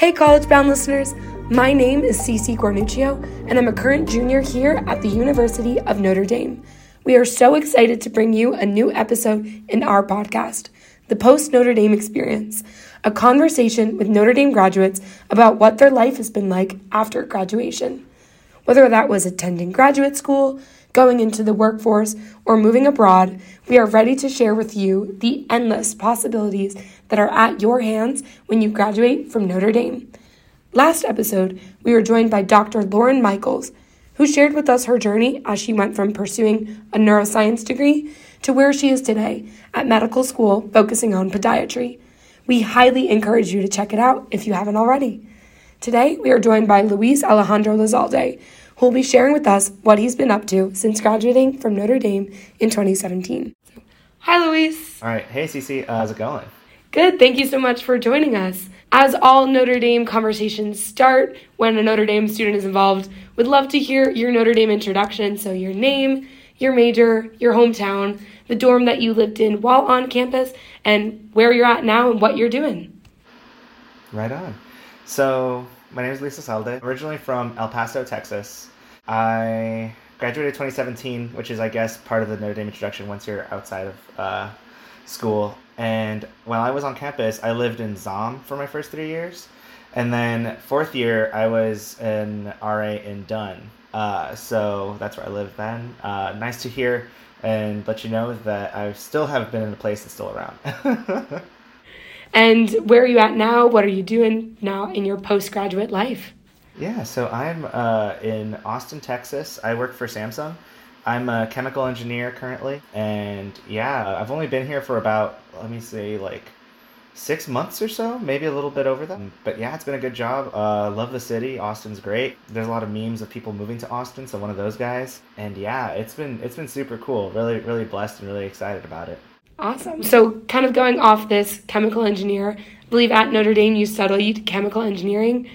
Hey, college bound listeners. My name is Cece Cornuccio, and I'm a current junior here at the University of Notre Dame. We are so excited to bring you a new episode in our podcast, The Post Notre Dame Experience, a conversation with Notre Dame graduates about what their life has been like after graduation. Whether that was attending graduate school, going into the workforce, or moving abroad, we are ready to share with you the endless possibilities that are at your hands when you graduate from Notre Dame. Last episode, we were joined by Dr. Lauren Michaels, who shared with us her journey as she went from pursuing a neuroscience degree to where she is today at medical school focusing on podiatry. We highly encourage you to check it out if you haven't already. Today, we are joined by Luis Alejandro Lizalde, who will be sharing with us what he's been up to since graduating from Notre Dame in 2017. Hi, Luis. All right. Hey, Cece. Uh, how's it going? Good. Thank you so much for joining us. As all Notre Dame conversations start when a Notre Dame student is involved, would love to hear your Notre Dame introduction. So, your name, your major, your hometown, the dorm that you lived in while on campus, and where you're at now and what you're doing. Right on. So, my name is Luis Lizalde, originally from El Paso, Texas. I graduated 2017, which is, I guess, part of the Notre Dame introduction once you're outside of uh, school. And while I was on campus, I lived in Zahm for my first three years. And then fourth year, I was an RA in Dunne. Uh, so that's where I lived then. Uh, nice to hear and let you know that I still have been in a place that's still around. and where are you at now? What are you doing now in your postgraduate life? Yeah, so I'm uh, in Austin, Texas. I work for Samsung. I'm a chemical engineer currently, and yeah, I've only been here for about let me say like six months or so, maybe a little bit over that. But yeah, it's been a good job. Uh, love the city. Austin's great. There's a lot of memes of people moving to Austin, so one of those guys. And yeah, it's been it's been super cool. Really really blessed and really excited about it. Awesome. So kind of going off this chemical engineer, I believe at Notre Dame you studied chemical engineering.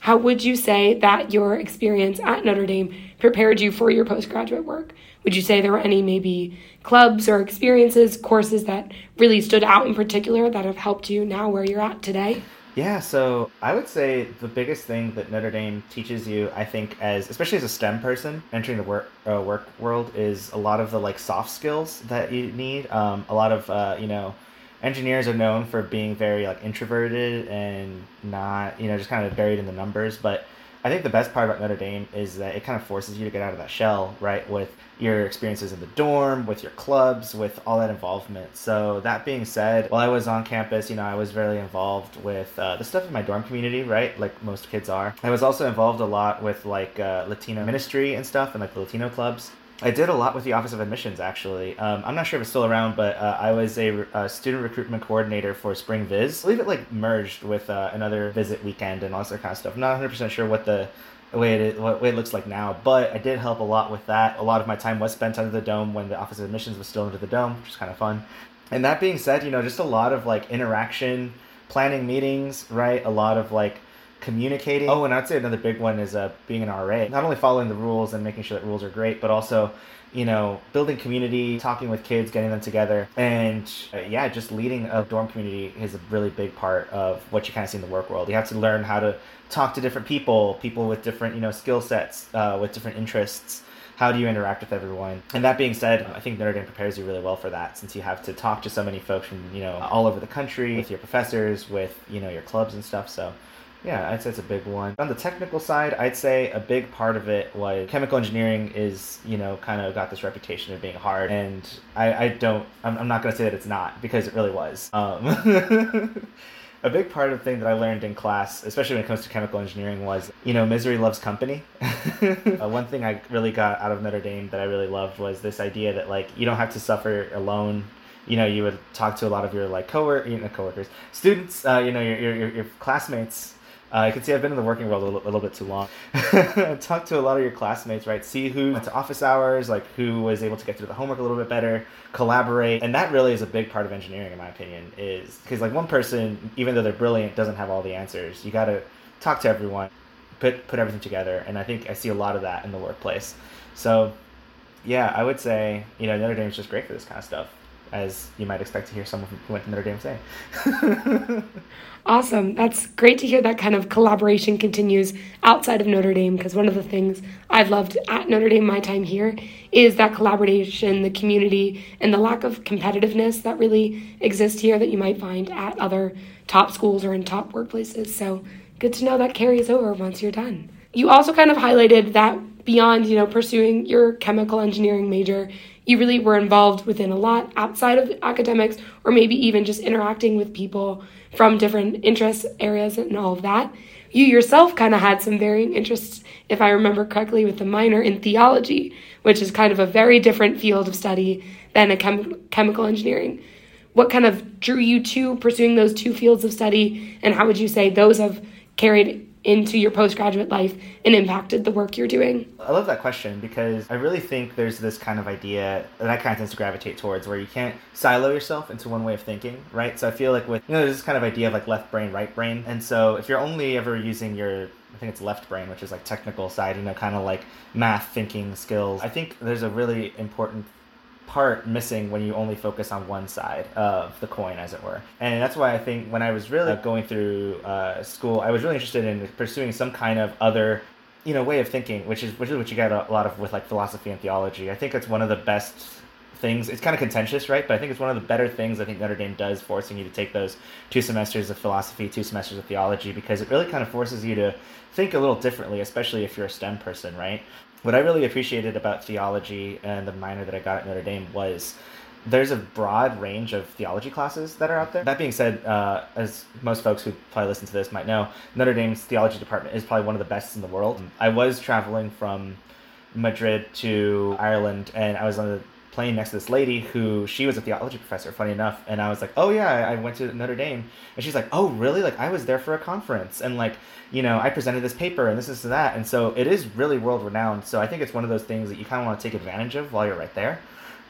How would you say that your experience at Notre Dame prepared you for your postgraduate work? Would you say there were any maybe clubs or experiences, courses that really stood out in particular that have helped you now where you're at today? Yeah, so I would say the biggest thing that Notre Dame teaches you, I think, as especially as a STEM person entering the work uh, work world, is a lot of the like soft skills that you need. Um, a lot of uh, you know engineers are known for being very like introverted and not you know just kind of buried in the numbers but i think the best part about notre dame is that it kind of forces you to get out of that shell right with your experiences in the dorm with your clubs with all that involvement. So that being said while i was on campus you know i was very involved with uh, the stuff in my dorm community right like most kids are. I was also involved a lot with like uh, latino ministry and stuff and like the latino clubs I did a lot with the Office of Admissions, actually. Um, I'm not sure if it's still around, but uh, I was a, a, student recruitment coordinator for Spring Viz. I believe it like merged with uh, another visit weekend and all that kind of stuff. I'm not 100 percent sure what the way it is, what way it looks like now, but I did help a lot with that. A lot of my time was spent under the dome when the Office of Admissions was still under the dome, which is kind of fun. And that being said, you know, just a lot of like interaction, planning meetings, right? A lot of like communicating. Oh, and I'd say another big one is uh, being an RA. Not only following the rules and making sure that rules are great, but also, you know, building community, talking with kids, getting them together, and uh, yeah, just leading a dorm community is a really big part of what you kind of see in the work world. You have to learn how to talk to different people, people with different, you know, skill sets, uh, with different interests. How do you interact with everyone? And that being said, I think Notre Dame prepares you really well for that since you have to talk to so many folks from, you know, all over the country with your professors, with, you know, your clubs and stuff. So yeah, I'd say it's a big one. On the technical side, I'd say a big part of it was chemical engineering is, you know, kind of got this reputation of being hard. And I, I don't, I'm, I'm not going to say that it's not because it really was. Um, a big part of the thing that I learned in class, especially when it comes to chemical engineering, was, you know, misery loves company. uh, one thing I really got out of Notre Dame that I really loved was this idea that, like, you don't have to suffer alone you know, you would talk to a lot of your like you know, coworkers, students, uh, you know, your, your, your classmates uh, you can see I've been in the working world a little, a little bit too long. Talk to a lot of your classmates, right? See who went to office hours, like who was able to get through the homework a little bit better, collaborate, and that really is a big part of engineering, in my opinion. Is because like one person, even though they're brilliant, doesn't have all the answers. You got to talk to everyone, put put everything together, and I think I see a lot of that in the workplace. So, yeah, I would say you know Notre Dame is just great for this kind of stuff. As you might expect to hear someone who went to Notre Dame say. awesome. That's great to hear that kind of collaboration continues outside of Notre Dame because one of the things I've loved at Notre Dame my time here is that collaboration, the community, and the lack of competitiveness that really exists here that you might find at other top schools or in top workplaces. So good to know that carries over once you're done. You also kind of highlighted that beyond, you know, pursuing your chemical engineering major, you really were involved within a lot outside of academics or maybe even just interacting with people from different interest areas and all of that. You yourself kind of had some varying interests, if I remember correctly, with the minor in theology, which is kind of a very different field of study than a chem- chemical engineering. What kind of drew you to pursuing those two fields of study, and how would you say those have carried into your postgraduate life and impacted the work you're doing? I love that question because I really think there's this kind of idea that I kind of tends to gravitate towards where you can't silo yourself into one way of thinking, right? So I feel like with, you know, there's this kind of idea of like left brain, right brain. And so if you're only ever using your I think it's left brain, which is like technical side, you know, kind of like math thinking skills. I think there's a really important part missing when you only focus on one side of the coin, as it were. And that's why I think when I was really going through uh, school, I was really interested in pursuing some kind of other you know way of thinking which is which is what you get a lot of with like philosophy and theology. I think it's one of the best things. It's kind of contentious right? But i think it's one of the better things i think notre dame does forcing you to take those two semesters of philosophy two semesters of theology because it really kind of forces you to think a little differently especially if you're a stem person right what I really appreciated about theology and the minor that I got at Notre Dame was there's a broad range of theology classes that are out there. That being said, uh, as most folks who probably listen to this might know, Notre Dame's theology department is probably one of the best in the world. I was traveling from Madrid to Ireland, and I was on the plane next to this lady who she was a theology professor, funny enough. And I was like, oh, yeah, I went to Notre Dame. And she's like, oh, really? Like, I was there for a conference. And, like, you know, I presented this paper and this, this, and that. And so it is really world renowned. So I think it's one of those things that you kind of want to take advantage of while you're right there.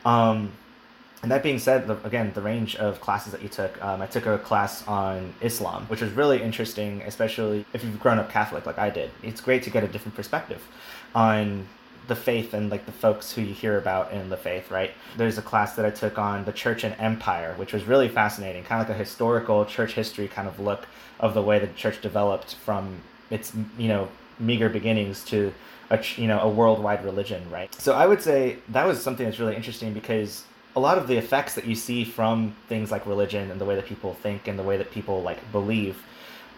Um, and that being said, again, the range of classes that you took, um, I took a class on Islam, which was really interesting, especially if you've grown up Catholic like I did. It's great to get a different perspective on the faith and like the folks who you hear about in the faith, right? There's a class that I took on the church and empire, which was really fascinating, kind of like a historical church history kind of look of the way the church developed from its, you know, meager beginnings to a you know a worldwide religion, right? So I would say that was something that's really interesting because a lot of the effects that you see from things like religion and the way that people think and the way that people like believe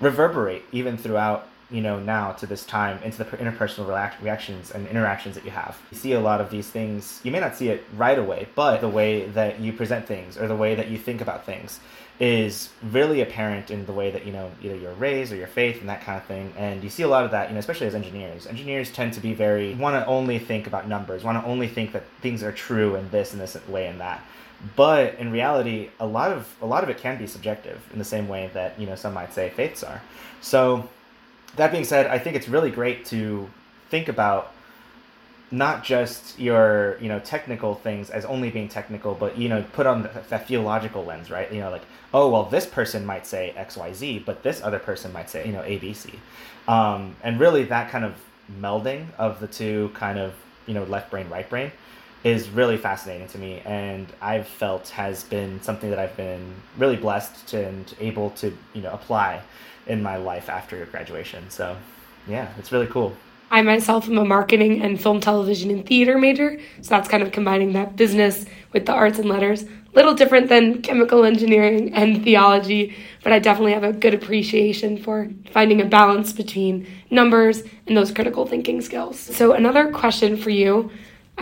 reverberate even throughout you know now to this time into the interpersonal reactions and interactions that you have. You see a lot of these things. You may not see it right away but the way that you present things or the way that you think about things is really apparent in the way that you know either you're raised or your faith and that kind of thing. And you see a lot of that you know especially as engineers. Engineers tend to be very want to only think about numbers want to only think that things are true in this and this way and that. But in reality a lot of a lot of it can be subjective in the same way that you know some might say faiths are. So that being said, I think it's really great to think about not just your you know technical things as only being technical, but you know put on that theological lens, right? You know, like oh well, this person might say X Y Z, but this other person might say you know A B C, um, and really that kind of melding of the two kind of you know left brain right brain is really fascinating to me and I've felt has been something that I've been really blessed to, and able to you know apply in my life after graduation. So, yeah, it's really cool. I myself am a marketing and film, television, and theater major, so that's kind of combining that business with the arts and letters. Little different than chemical engineering and theology, but I definitely have a good appreciation for finding a balance between numbers and those critical thinking skills. So, another question for you,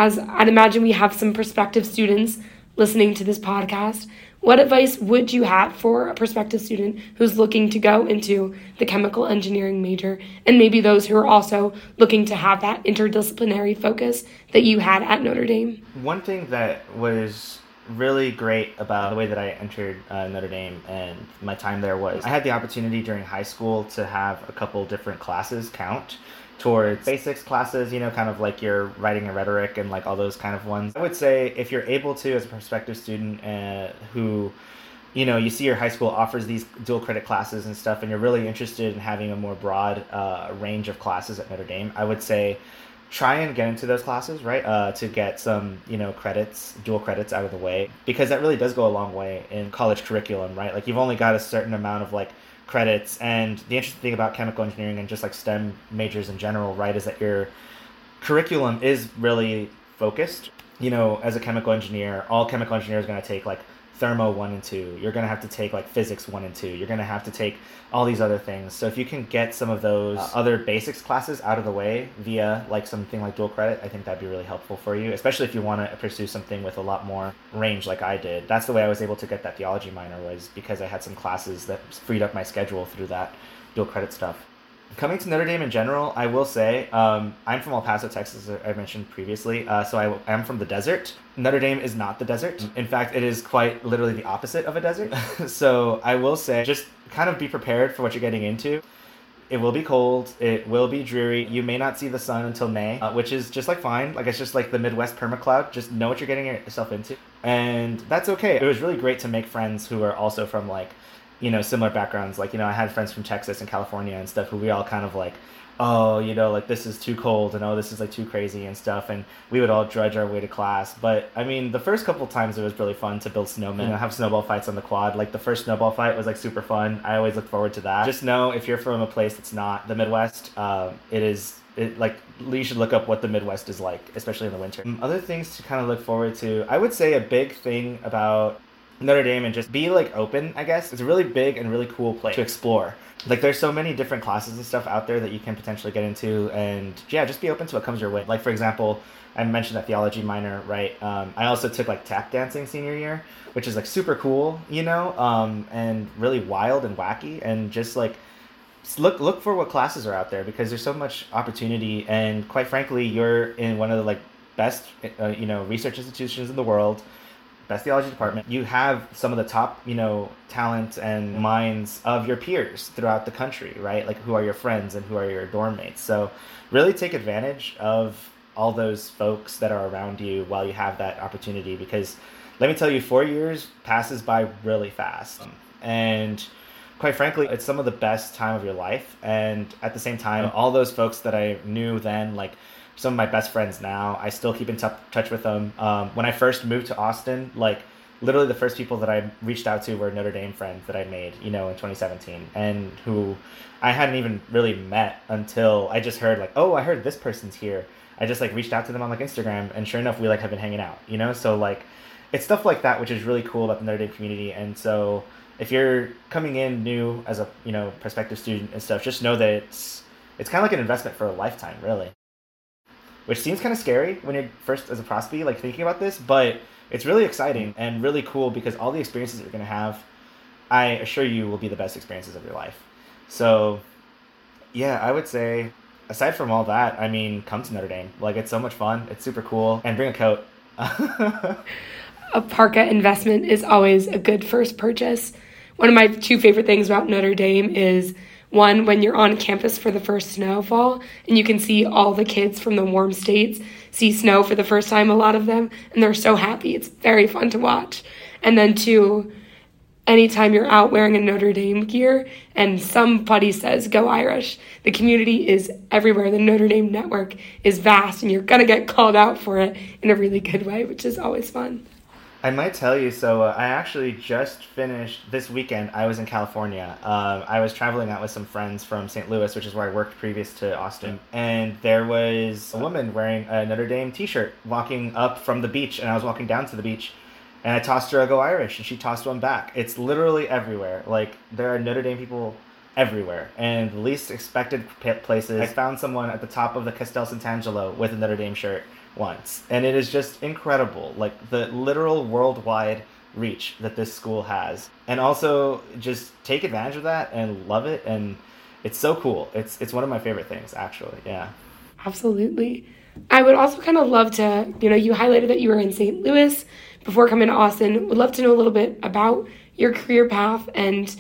as I'd imagine we have some prospective students listening to this podcast, what advice would you have for a prospective student who's looking to go into the chemical engineering major and maybe those who are also looking to have that interdisciplinary focus that you had at Notre Dame? One thing that was really great about the way that I entered uh, Notre Dame and my time there was I had the opportunity during high school to have a couple different classes count towards basics classes, you know, kind of like your writing and rhetoric and like all those kind of ones. I would say if you're able to, as a prospective student uh, who, you know, you see your high school offers these dual credit classes and stuff, and you're really interested in having a more broad uh, range of classes at Notre Dame, I would say try and get into those classes, right? Uh, to get some, you know, credits, dual credits out of the way, because that really does go a long way in college curriculum, right? Like you've only got a certain amount of like credits, and the interesting thing about chemical engineering and just like STEM majors in general, right, is that your curriculum is really focused. You know, as a chemical engineer, all chemical engineers are going to take like thermo one and two. You're going to have to take like physics one and two. You're going to have to take all these other things. So if you can get some of those uh, other basics classes out of the way via like something like dual credit, I think that'd be really helpful for you, especially if you want to pursue something with a lot more range like I did. That's the way I was able to get that theology minor was because I had some classes that freed up my schedule through that dual credit stuff coming to Notre Dame in general, I will say um, I'm from El Paso, Texas, as I mentioned previously. Uh, so I am from the desert. Notre Dame is not the desert. In fact, it is quite literally the opposite of a desert. so I will say, just kind of be prepared for what you're getting into. It will be cold. It will be dreary. You may not see the sun until May, uh, which is just like fine. Like it's just like the Midwest permacloud. Just know what you're getting yourself into, and that's okay. It was really great to make friends who are also from like you know similar backgrounds. Like you know i had friends from texas and california and stuff who we all kind of like oh you know like this is too cold and oh this is like too crazy and stuff. And we would all drudge our way to class. But i mean the first couple times it was really fun to build snowmen know, have snowball fights on the quad. Like the first snowball fight was like super fun. I always look forward to that. Just know if you're from a place that's not the midwest uh, it is it, like you should look up what the Midwest is like, especially in the winter. Other things to kind of look forward to. I would say a big thing about Notre Dame and just be like open, I guess. It's a really big and really cool place to explore. Like there's so many different classes and stuff out there that you can potentially get into and yeah, just be open to what comes your way. Like for example, I mentioned that theology minor, right? Um, I also took like tap dancing senior year, which is like super cool, you know, um, and really wild and wacky and just like look look for what classes are out there because there's so much opportunity and quite frankly, you're in one of the like best uh, you know research institutions in the world best theology department, you have some of the top, you know, talent and minds of your peers throughout the country, right? Like who are your friends and who are your dorm mates. So really take advantage of all those folks that are around you while you have that opportunity because let me tell you, four years passes by really fast. And quite frankly, it's some of the best time of your life. And at the same time, all those folks that I knew then, like some of my best friends now. I still keep in t- touch with them. Um, when I first moved to Austin, like literally the first people that I reached out to were Notre Dame friends that I made, you know, in 2017, and who I hadn't even really met until I just heard like, oh, I heard this person's here. I just like reached out to them on like Instagram, and sure enough, we like have been hanging out, you know. So like, it's stuff like that which is really cool about the Notre Dame community, and so if you're coming in new as a you know prospective student and stuff, just know that it's it's kind of like an investment for a lifetime, really which seems kind of scary when you're first as a prospect, like thinking about this, but it's really exciting and really cool because all the experiences that you're going to have, I assure you, will be the best experiences of your life. So, yeah, I would say, aside from all that, I mean, come to Notre Dame. Like, it's so much fun. It's super cool. And bring a coat. a parka investment is always a good first purchase. One of my two favorite things about Notre Dame is one, when you're on campus for the first snowfall and you can see all the kids from the warm states see snow for the first time, a lot of them, and they're so happy. It's very fun to watch. And then two, anytime you're out wearing a Notre Dame gear and somebody says, Go Irish, the community is everywhere. The Notre Dame network is vast, and you're going to get called out for it in a really good way, which is always fun. I might tell you. So uh, I actually just finished this weekend. I was in California. Uh, I was traveling out with some friends from St. Louis, which is where I worked previous to Austin. And there was a woman wearing a Notre Dame T-shirt walking up from the beach, and I was walking down to the beach, and I tossed her a "Go Irish," and she tossed one back. It's literally everywhere. Like there are Notre Dame people everywhere, and the least expected places. I found someone at the top of the Castel Sant'Angelo with a Notre Dame shirt once. And it is just incredible, like the literal worldwide reach that this school has. And also just take advantage of that and love it and it's so cool. It's it's one of my favorite things actually. Yeah. Absolutely. I would also kind of love to, you know, you highlighted that you were in St. Louis before coming to Austin. Would love to know a little bit about your career path and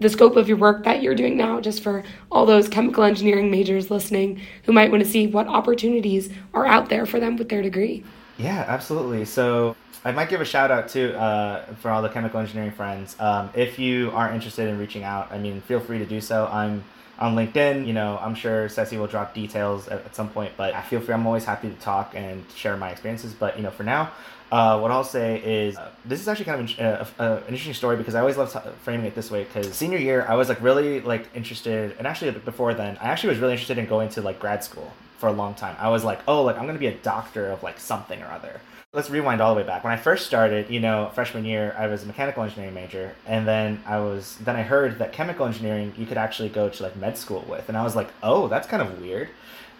the scope of your work that you're doing now, just for all those chemical engineering majors listening who might want to see what opportunities are out there for them with their degree. Yeah, absolutely. So I might give a shout out to uh, for all the chemical engineering friends. Um, if you are interested in reaching out, I mean, feel free to do so. I'm on LinkedIn. You know, I'm sure Cece will drop details at, at some point, but I feel free. I'm always happy to talk and share my experiences. But you know, for now, uh, what I'll say is uh, this is actually kind of uh, uh, an interesting story because I always love framing it this way. Because senior year, I was like really like interested, and actually before then, I actually was really interested in going to like grad school for a long time. I was like, oh, like I'm gonna be a doctor of like something or other. Let's rewind all the way back. When I first started, you know, freshman year, I was a mechanical engineering major, and then I was then I heard that chemical engineering you could actually go to like med school with, and I was like, oh, that's kind of weird.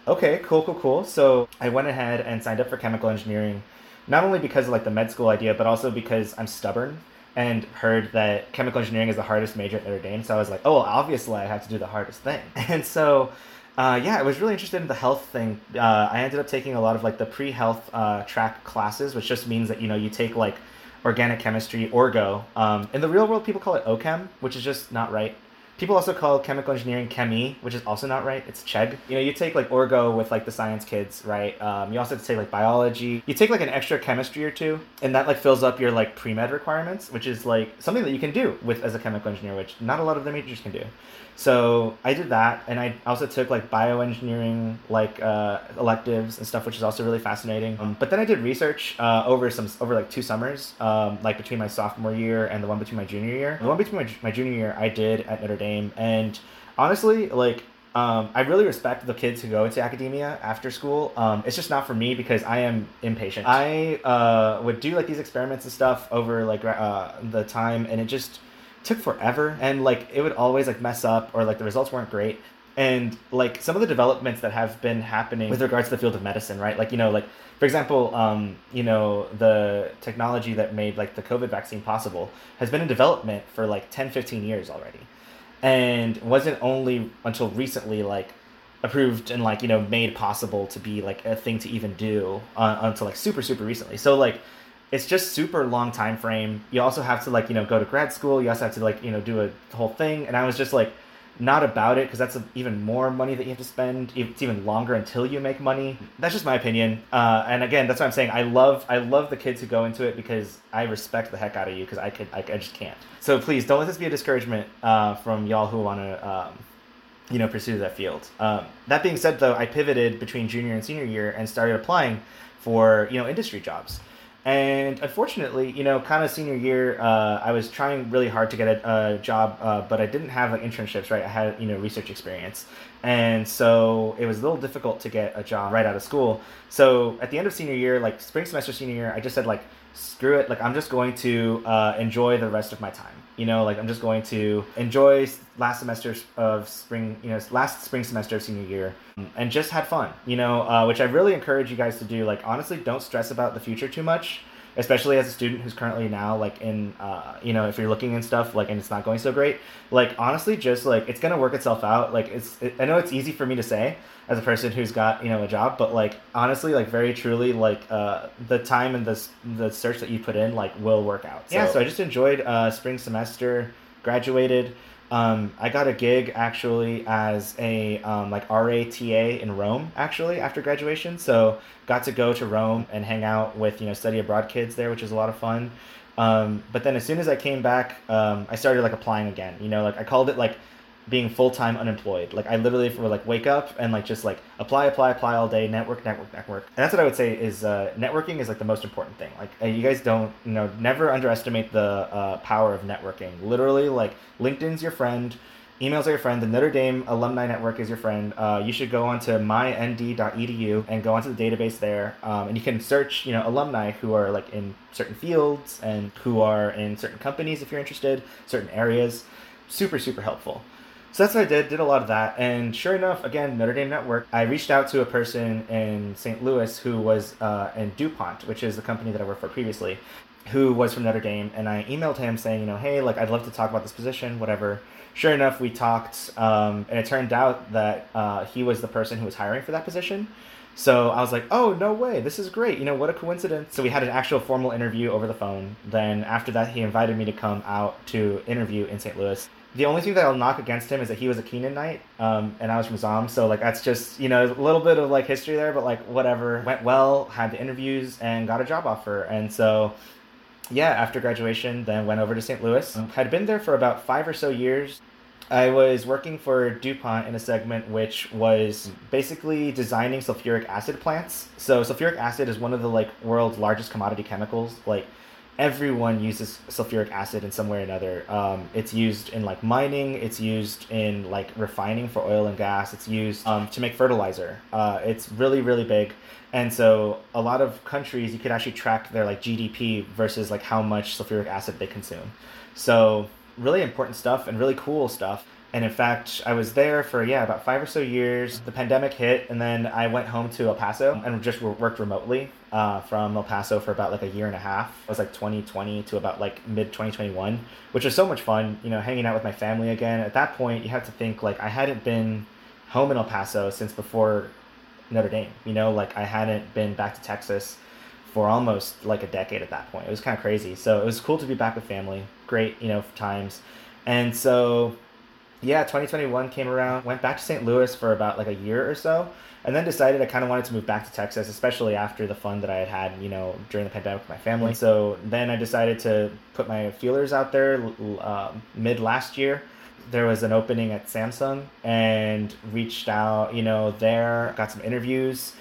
Okay, cool, cool, cool. So I went ahead and signed up for chemical engineering not only because of like the med school idea, but also because I'm stubborn and heard that chemical engineering is the hardest major at Notre Dame. So I was like, oh, well, obviously I have to do the hardest thing. And so, uh, yeah, I was really interested in the health thing. Uh, I ended up taking a lot of like the pre-health uh, track classes, which just means that you know you take like organic chemistry, orgo. Um, in the real world, people call it OChem, which is just not right. People also call chemical engineering ChemE, which is also not right. It's cheg. You know, you take like orgo with like the science kids, right? Um, you also have to take like biology. You take like an extra chemistry or two, and that like fills up your like pre med requirements, which is like something that you can do with as a chemical engineer, which not a lot of the majors can do. So I did that, and I also took like bioengineering like uh, electives and stuff, which is also really fascinating. Um, but then I did research uh, over some over like two summers, um, like between my sophomore year and the one between my junior year. The one between my, my junior year I did at Notre Dame, and honestly, like um, I really respect the kids who go into academia after school. Um, it's just not for me because I am impatient. I uh, would do like these experiments and stuff over like uh, the time, and it just took forever and like it would always like mess up or like the results weren't great. And like some of the developments that have been happening with regards to the field of medicine right? Like you know like for example um, you know the technology that made like the covid vaccine possible has been in development for like 10 15 years already. And wasn't only until recently like approved and like you know made possible to be like a thing to even do uh, until like super super recently. So like it's just super long time frame. You also have to like you know go to grad school. You also have to like you know do a whole thing. And I was just like not about it because that's a, even more money that you have to spend. It's even longer until you make money. That's just my opinion. Uh, and again, that's what I'm saying. I love I love the kids who go into it because I respect the heck out of you because I could I, I, just can't. So please don't let this be a discouragement uh, from y'all who want to. Um, you know, pursue that field. Um, that being said, though, I pivoted between junior and senior year and started applying for you know industry jobs. And unfortunately, you know, kind of senior year, uh, I was trying really hard to get a, a job, uh, but I didn't have like internships, right? I had, you know, research experience. And so it was a little difficult to get a job right out of school. So at the end of senior year, like spring semester senior year, I just said, like, screw it. Like, I'm just going to uh, enjoy the rest of my time. You know, like, I'm just going to enjoy last semester of spring, you know, last spring semester of senior year and just had fun, you know, uh, which I really encourage you guys to do. Like, honestly, don't stress about the future too much especially as a student who's currently now like in uh, you know if you're looking and stuff like and it's not going so great like honestly just like it's gonna work itself out like it's it, i know it's easy for me to say as a person who's got you know a job but like honestly like very truly like uh, the time and the the search that you put in like will work out so. yeah so i just enjoyed uh, spring semester graduated um, I got a gig actually as a um, like RATA in Rome actually after graduation. So got to go to Rome and hang out with you know study abroad kids there, which was a lot of fun. Um, but then as soon as I came back, um, I started like applying again. You know, like I called it like being full time unemployed. Like I literally would like wake up and like just like apply, apply, apply all day, network, network, network. And that's what I would say is uh, networking is like the most important thing. Like you guys don't you know never underestimate the uh, power of networking. Literally, like LinkedIn's your friend. Emails are your friend. The Notre Dame Alumni Network is your friend. Uh, you should go onto mynd.edu and go onto the database there, um, and you can search, you know, alumni who are like in certain fields and who are in certain companies if you're interested, certain areas. Super, super helpful. So that's what I did, did a lot of that. And sure enough, again, Notre Dame Network, I reached out to a person in St. Louis who was uh, in DuPont, which is the company that I worked for previously, who was from Notre Dame. And I emailed him saying, you know, hey, like, I'd love to talk about this position, whatever. Sure enough, we talked, um, and it turned out that uh, he was the person who was hiring for that position. So I was like, oh, no way, this is great. You know, what a coincidence. So we had an actual formal interview over the phone. Then after that, he invited me to come out to interview in St. Louis The only thing that I'll knock against him is that he was a Keenanite, um, and I was from Zahm, so like that's just you know a little bit of like history there, but like whatever went well. Had the interviews and got a job offer, and so yeah, after graduation, then went over to St. Louis. Had been there for about five or so years. I was working for DuPont in a segment which was basically designing sulfuric acid plants. So sulfuric acid is one of the like world's largest commodity chemicals. Like everyone uses sulfuric acid in some way or another. Um, it's used in like mining. It's used in like refining for oil and gas. It's used um, to make fertilizer. Uh, it's really really big, and so a lot of countries you could actually track their like GDP versus like how much sulfuric acid they consume. So really important stuff and really cool stuff. And in fact, I was there for yeah about five or so years. The pandemic hit, and then I went home to El Paso and just worked remotely uh, from El Paso for about like a year and a half. It was like 2020 to about like mid 2021, which was so much fun. You know, hanging out with my family again. At that point, you have to think like I hadn't been home in El Paso since before Notre Dame. You know, like I hadn't been back to Texas for almost like a decade at that point. It was kind of crazy. So it was cool to be back with family. Great, you know, times. And so yeah, 2021 came around, went back to St. Louis for about like a year or so, and then decided I kind of wanted to move back to Texas, especially after the fun that I had had, you know, during the pandemic with my family. Mm-hmm. So then I decided to put my feelers out there uh, mid last year. There was an opening at Samsung and reached out, you know, there, got some interviews.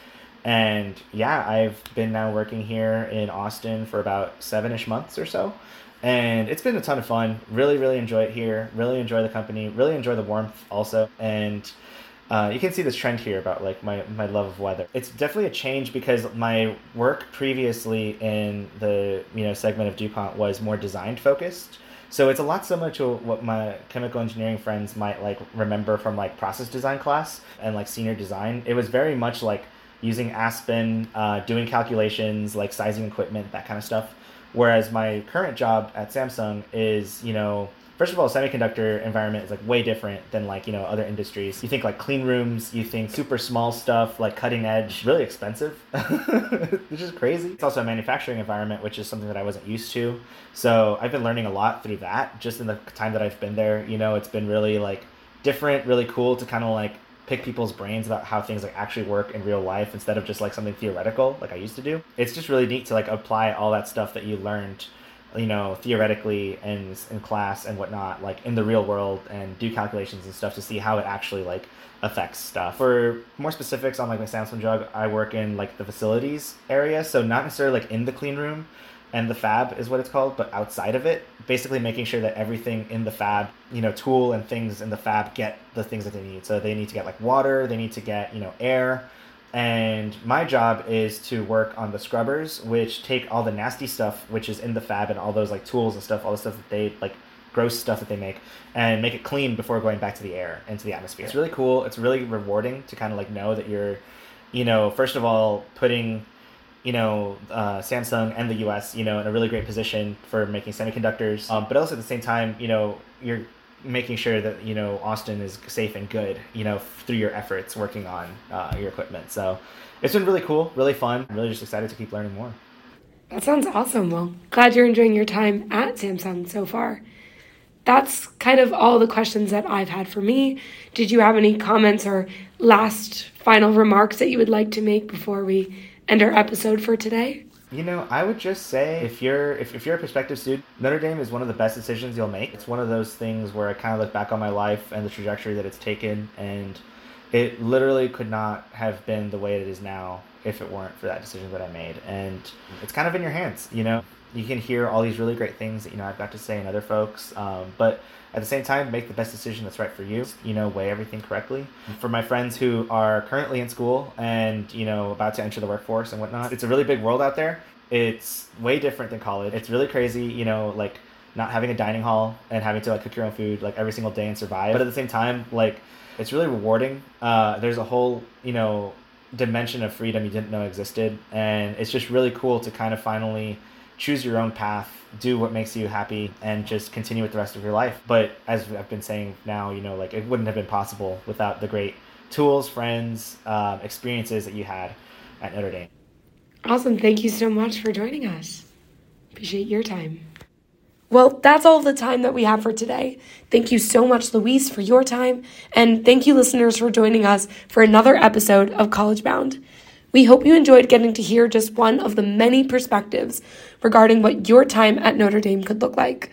And yeah, I've been now working here in Austin for about seven ish months or so and it's been a ton of fun. Really, really enjoy it here. Really enjoy the company. Really enjoy the warmth also, and uh, you can see this trend here about like my my love of weather. It's definitely a change because my work previously in the you know segment of Dupont was more design focused. So it's a lot similar to what my chemical engineering friends might like remember from like process design class and like senior design. It was very much like using Aspen, uh, doing calculations, like sizing equipment, that kind of stuff. Whereas my current job at Samsung is, you know, first of all, semiconductor environment is like way different than like, you know, other industries. You think like clean rooms, you think super small stuff, like cutting edge, really expensive, which is crazy. It's also a manufacturing environment, which is something that I wasn't used to. So I've been learning a lot through that just in the time that I've been there. You know, it's been really like different, really cool to kind of like pick people's brains about how things like actually work in real life instead of just like something theoretical like I used to do. It's just really neat to like apply all that stuff that you learned, you know, theoretically and in class and whatnot, like in the real world and do calculations and stuff to see how it actually like affects stuff. For more specifics on like my Samsung job, I work in like the facilities area, so not necessarily like in the clean room, and the fab is what it's called, but outside of it, basically making sure that everything in the fab, you know, tool and things in the fab get the things that they need. So they need to get like water, they need to get, you know, air. And my job is to work on the scrubbers, which take all the nasty stuff which is in the fab and all those like tools and stuff, all the stuff that they like gross stuff that they make and make it clean before going back to the air into the atmosphere. It's really cool. It's really rewarding to kind of like know that you're, you know, first of all, putting you know, uh, Samsung and the U.S. you know in a really great position for making semiconductors, um, but also at the same time, you know, you're making sure that you know Austin is safe and good, you know, through your efforts working on uh, your equipment. So it's been really cool, really fun. I'm really just excited to keep learning more. That sounds awesome. Well, glad you're enjoying your time at Samsung so far. That's kind of all the questions that I've had for me. Did you have any comments or last final remarks that you would like to make before we end our episode for today? You know, I would just say if you're if, if you're a prospective student, Notre Dame is one of the best decisions you'll make. It's one of those things where I kind of look back on my life and the trajectory that it's taken, and it literally could not have been the way it is now if it weren't for that decision that I made. And it's kind of in your hands, you know. You can hear all these really great things that you know I've got to say and other folks, um, but at the same time, make the best decision that's right for you. You know, weigh everything correctly. For my friends who are currently in school and you know about to enter the workforce and whatnot, it's a really big world out there. It's way different than college. It's really crazy. You know, like not having a dining hall and having to like cook your own food like every single day and survive. But at the same time, like it's really rewarding. Uh, there's a whole you know dimension of freedom you didn't know existed, and it's just really cool to kind of finally choose your own path do what makes you happy and just continue with the rest of your life. But as I've been saying now, you know, like it wouldn't have been possible without the great tools, friends, uh, experiences that you had at Notre Dame. Awesome. Thank you so much for joining us. Appreciate your time. Well, that's all the time that we have for today. Thank you so much, Luis, for your time, and thank you, listeners, for joining us for another episode of College Bound. We hope you enjoyed getting to hear just one of the many perspectives regarding what your time at Notre Dame could look like.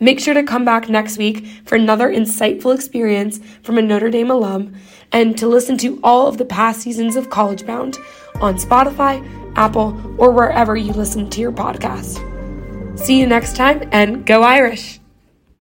Make sure to come back next week for another insightful experience from a Notre Dame alum and to listen to all of the past seasons of College Bound on Spotify, Apple, or wherever you listen to your podcast. See you next time and go Irish!